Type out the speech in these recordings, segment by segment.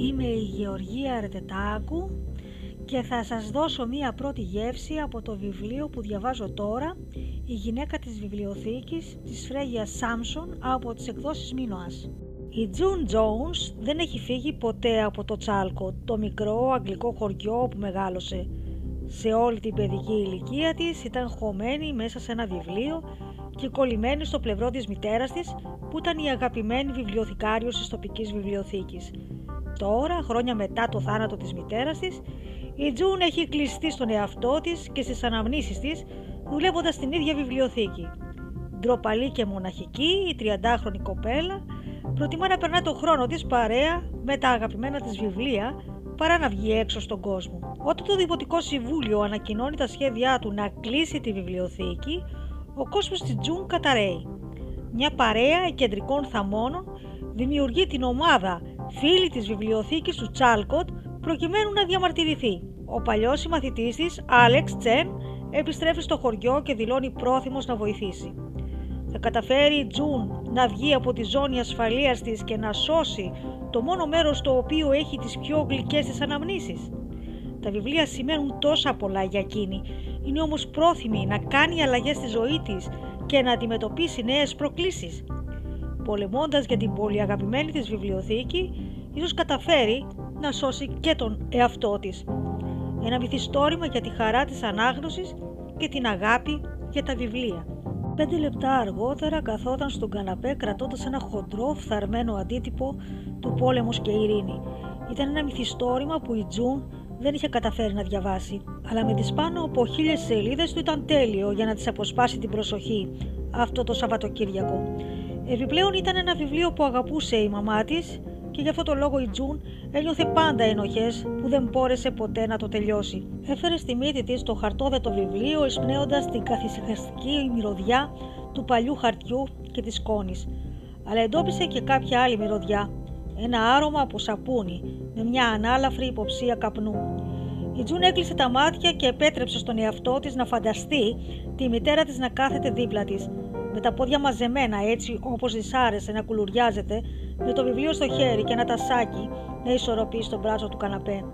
Είμαι η Γεωργία Ρετετάκου και θα σας δώσω μία πρώτη γεύση από το βιβλίο που διαβάζω τώρα «Η γυναίκα της βιβλιοθήκης» της Φρέγια Σάμσον από τις εκδόσεις Μίνωας. Η Τζουν Τζόουνς δεν έχει φύγει ποτέ από το Τσάλκο, το μικρό αγγλικό χωριό που μεγάλωσε. Σε όλη την παιδική ηλικία της ήταν χωμένη μέσα σε ένα βιβλίο και κολλημένη στο πλευρό της μητέρας της που ήταν η αγαπημένη βιβλιοθηκάριος της τοπικής βιβλιοθήκης. Τώρα, χρόνια μετά το θάνατο της μητέρας της, η Τζουν έχει κλειστεί στον εαυτό της και στις αναμνήσεις της, δουλεύοντας στην ίδια βιβλιοθήκη. Ντροπαλή και μοναχική, η 30χρονη κοπέλα προτιμά να περνά τον χρόνο της παρέα με τα αγαπημένα της βιβλία παρά να βγει έξω στον κόσμο. Όταν το Δημοτικό Συμβούλιο ανακοινώνει τα σχέδιά του να κλείσει τη βιβλιοθήκη, ο κόσμος της Τζουν καταραίει. Μια παρέα κεντρικών θαμώνων δημιουργεί την ομάδα φίλη της βιβλιοθήκης του Τσάλκοτ προκειμένου να διαμαρτυρηθεί. Ο παλιός συμμαθητής της, Άλεξ Τσεν, επιστρέφει στο χωριό και δηλώνει πρόθυμος να βοηθήσει. Θα καταφέρει η Τζουν να βγει από τη ζώνη ασφαλείας της και να σώσει το μόνο μέρος το οποίο έχει τις πιο γλυκές της αναμνήσεις. Τα βιβλία σημαίνουν τόσα πολλά για εκείνη, είναι όμως πρόθυμη να κάνει αλλαγές στη ζωή της και να αντιμετωπίσει νέες προκλήσεις. Πολεμώντας για την πολύ αγαπημένη της βιβλιοθήκη, ίσως καταφέρει να σώσει και τον εαυτό της. Ένα μυθιστόρημα για τη χαρά της ανάγνωσης και την αγάπη για τα βιβλία. Πέντε λεπτά αργότερα καθόταν στον καναπέ κρατώντας ένα χοντρό φθαρμένο αντίτυπο του «Πόλεμος και ειρήνη». Ήταν ένα μυθιστόρημα που η Τζουν δεν είχε καταφέρει να διαβάσει, αλλά με τις πάνω από χίλιες σελίδες του ήταν τέλειο για να της αποσπάσει την προσοχή αυτό το Σαββατοκύριακο. Επιπλέον ήταν ένα βιβλίο που αγαπούσε η μαμά της και γι' αυτό το λόγο η Τζουν ένιωθε πάντα ενοχές που δεν μπόρεσε ποτέ να το τελειώσει. Έφερε στη μύτη της το χαρτόδετο βιβλίο, εισπνέοντας την καθησυχαστική μυρωδιά του παλιού χαρτιού και της σκόνης. Αλλά εντόπισε και κάποια άλλη μυρωδιά, ένα άρωμα από σαπούνι, με μια ανάλαφρη υποψία καπνού. Η Τζουν έκλεισε τα μάτια και επέτρεψε στον εαυτό της να φανταστεί τη μητέρα της να κάθεται δίπλα της, με τα πόδια μαζεμένα έτσι όπως της άρεσε να κουλουριάζεται, με το βιβλίο στο χέρι και ένα τασάκι να ισορροπεί στον μπράτσο του καναπέ.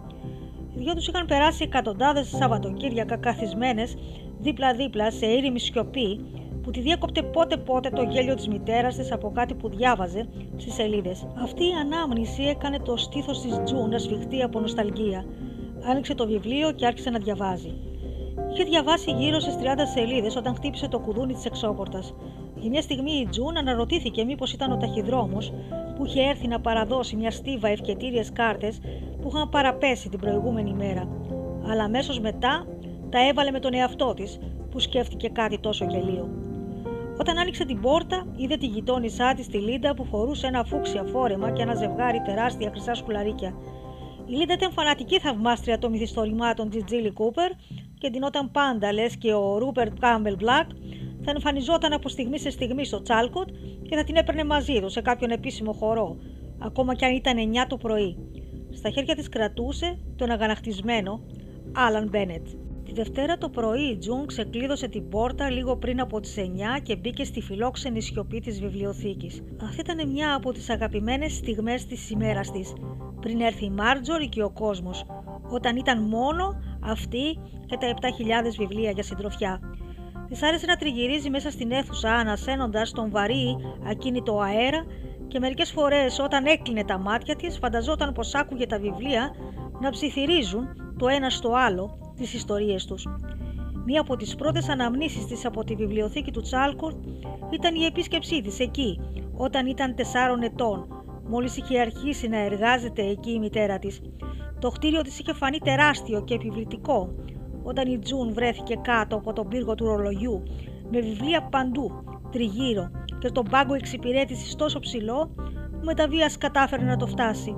Οι δυο τους είχαν περάσει εκατοντάδες Σαββατοκύριακα καθισμένες δίπλα-δίπλα σε ήρημη σιωπή που τη διέκοπτε πότε-πότε το γέλιο της μητέρας της από κάτι που διάβαζε στις σελίδες. Αυτή η ανάμνηση έκανε το στήθος της Τζου να σφιχτεί από νοσταλγία. Άνοιξε το βιβλίο και άρχισε να διαβάζει. Είχε διαβάσει γύρω στις 30 σελίδες όταν χτύπησε το κουδούνι της εξώπορτας. Για μια στιγμή η Τζουν αναρωτήθηκε μήπως ήταν ο ταχυδρόμος που είχε έρθει να παραδώσει μια στίβα ευκαιτήριε κάρτες που είχαν παραπέσει την προηγούμενη μέρα. Αλλά αμέσως μετά τα έβαλε με τον εαυτό της που σκέφτηκε κάτι τόσο γελίο. Όταν άνοιξε την πόρτα, είδε τη γειτόνισά της τη Λίντα που φορούσε ένα φούξια φόρεμα και ένα ζευγάρι τεράστια χρυσά σκουλαρίκια. Η Λίντα ήταν φανατική θαυμάστρια των μυθιστορημάτων της Τζίλι Κούπερ και ντυνόταν πάντα λες και ο Ρούπερτ Κάμπελ Μπλακ θα εμφανιζόταν από στιγμή σε στιγμή στο Τσάλκοτ και θα την έπαιρνε μαζί του σε κάποιον επίσημο χορό, ακόμα κι αν ήταν 9 το πρωί. Στα χέρια της κρατούσε τον αγανακτισμένο Άλαν Μπένετ. Τη Δευτέρα το πρωί η Τζουν ξεκλείδωσε την πόρτα λίγο πριν από τις 9 και μπήκε στη φιλόξενη σιωπή της βιβλιοθήκης. Αυτή ήταν μια από τις αγαπημένες στιγμές της ημέρας της, πριν έρθει η Μάρτζορ και ο κόσμος, όταν ήταν μόνο αυτή και τα 7.000 βιβλία για συντροφιά. Της άρεσε να τριγυρίζει μέσα στην αίθουσα ανασένοντας τον βαρύ ακίνητο αέρα και μερικές φορές όταν έκλεινε τα μάτια της φανταζόταν πως άκουγε τα βιβλία να ψιθυρίζουν το ένα στο άλλο τις ιστορίες τους. Μία από τις πρώτες αναμνήσεις της από τη βιβλιοθήκη του Τσάλκορτ ήταν η επίσκεψή της εκεί, όταν ήταν 4 ετών, μόλις είχε αρχίσει να εργάζεται εκεί η μητέρα της. Το κτίριο της είχε φανεί τεράστιο και επιβλητικό, όταν η Τζουν βρέθηκε κάτω από τον πύργο του ρολογιού με βιβλία παντού, τριγύρω και τον πάγκο εξυπηρέτησης τόσο ψηλό που με τα βίας κατάφερε να το φτάσει.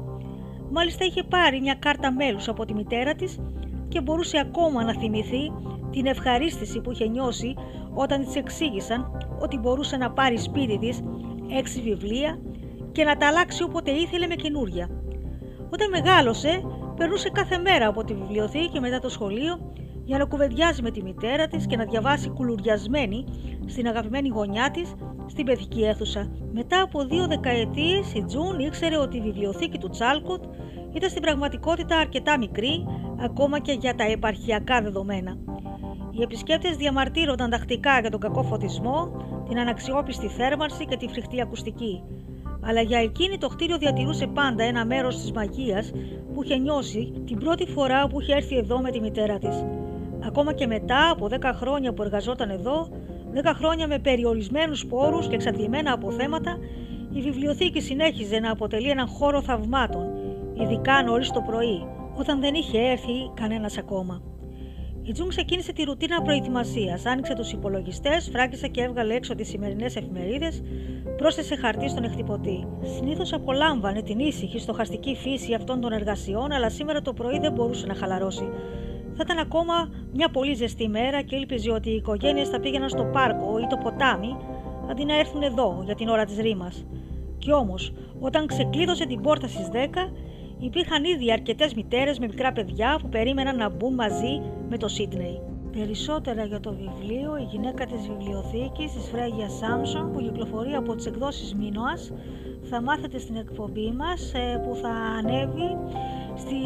Μάλιστα είχε πάρει μια κάρτα μέλους από τη μητέρα της και μπορούσε ακόμα να θυμηθεί την ευχαρίστηση που είχε νιώσει όταν της εξήγησαν ότι μπορούσε να πάρει σπίτι της έξι βιβλία και να τα αλλάξει όποτε ήθελε με καινούρια. Όταν μεγάλωσε, περνούσε κάθε μέρα από τη βιβλιοθήκη μετά το σχολείο για να κουβεντιάζει με τη μητέρα της και να διαβάσει κουλουριασμένη στην αγαπημένη γωνιά της στην παιδική αίθουσα. Μετά από δύο δεκαετίες η Τζουν ήξερε ότι η βιβλιοθήκη του Τσάλκοτ ήταν στην πραγματικότητα αρκετά μικρή ακόμα και για τα επαρχιακά δεδομένα. Οι επισκέπτες διαμαρτύρονταν τακτικά για τον κακό φωτισμό, την αναξιόπιστη θέρμανση και τη φρικτή ακουστική. Αλλά για εκείνη το κτίριο διατηρούσε πάντα ένα μέρος της μαγείας που είχε νιώσει την πρώτη φορά που είχε έρθει εδώ με τη μητέρα της. Ακόμα και μετά από 10 χρόνια που εργαζόταν εδώ, 10 χρόνια με περιορισμένους πόρους και εξαντλημένα αποθέματα, η βιβλιοθήκη συνέχιζε να αποτελεί έναν χώρο θαυμάτων, ειδικά νωρίς το πρωί, όταν δεν είχε έρθει κανένας ακόμα. Η Τζουν ξεκίνησε τη ρουτίνα προετοιμασίας. Άνοιξε τους υπολογιστές, φράκισε και έβγαλε έξω τις σημερινές εφημερίδες, πρόσθεσε χαρτί στον εκτυπωτή. Συνήθως απολάμβανε την ήσυχη, στοχαστική φύση αυτών των εργασιών, αλλά σήμερα το πρωί δεν μπορούσε να χαλαρώσει. Θα ήταν ακόμα μια πολύ ζεστή μέρα και ήλπιζε ότι οι οικογένειες θα πήγαιναν στο πάρκο ή το ποτάμι αντί να έρθουν εδώ για την ώρα της ρήμας. Κι όμως, όταν ξεκλείδωσε την πόρτα στις 10, υπήρχαν ήδη αρκετές μητέρες με μικρά παιδιά που περίμεναν να μπουν μαζί με το Σίτνεϊ. Περισσότερα για το βιβλίο «Η γυναίκα της βιβλιοθήκης» της Φρέγιας Σάμσον που κυκλοφορεί από τις εκδόσεις Μίνωας θα μάθετε στην εκπομπή μας ε, που θα ανέβει στη,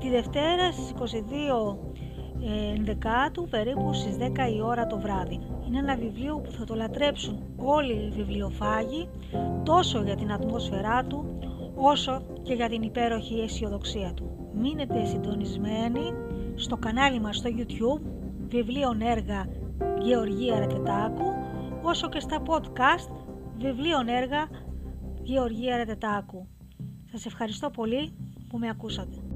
τη Δευτέρα στις 22 Ενδεκάτου περίπου στις 10 η ώρα το βράδυ. Είναι ένα βιβλίο που θα το λατρέψουν όλοι οι βιβλιοφάγοι τόσο για την ατμόσφαιρά του όσο και για την υπέροχη αισιοδοξία του. Μείνετε συντονισμένοι στο κανάλι μας στο YouTube βιβλίων έργα Γεωργία Ρετετάκου όσο και στα podcast βιβλίων έργα Γεωργία Ρετετάκου. Σας ευχαριστώ πολύ που με ακούσατε.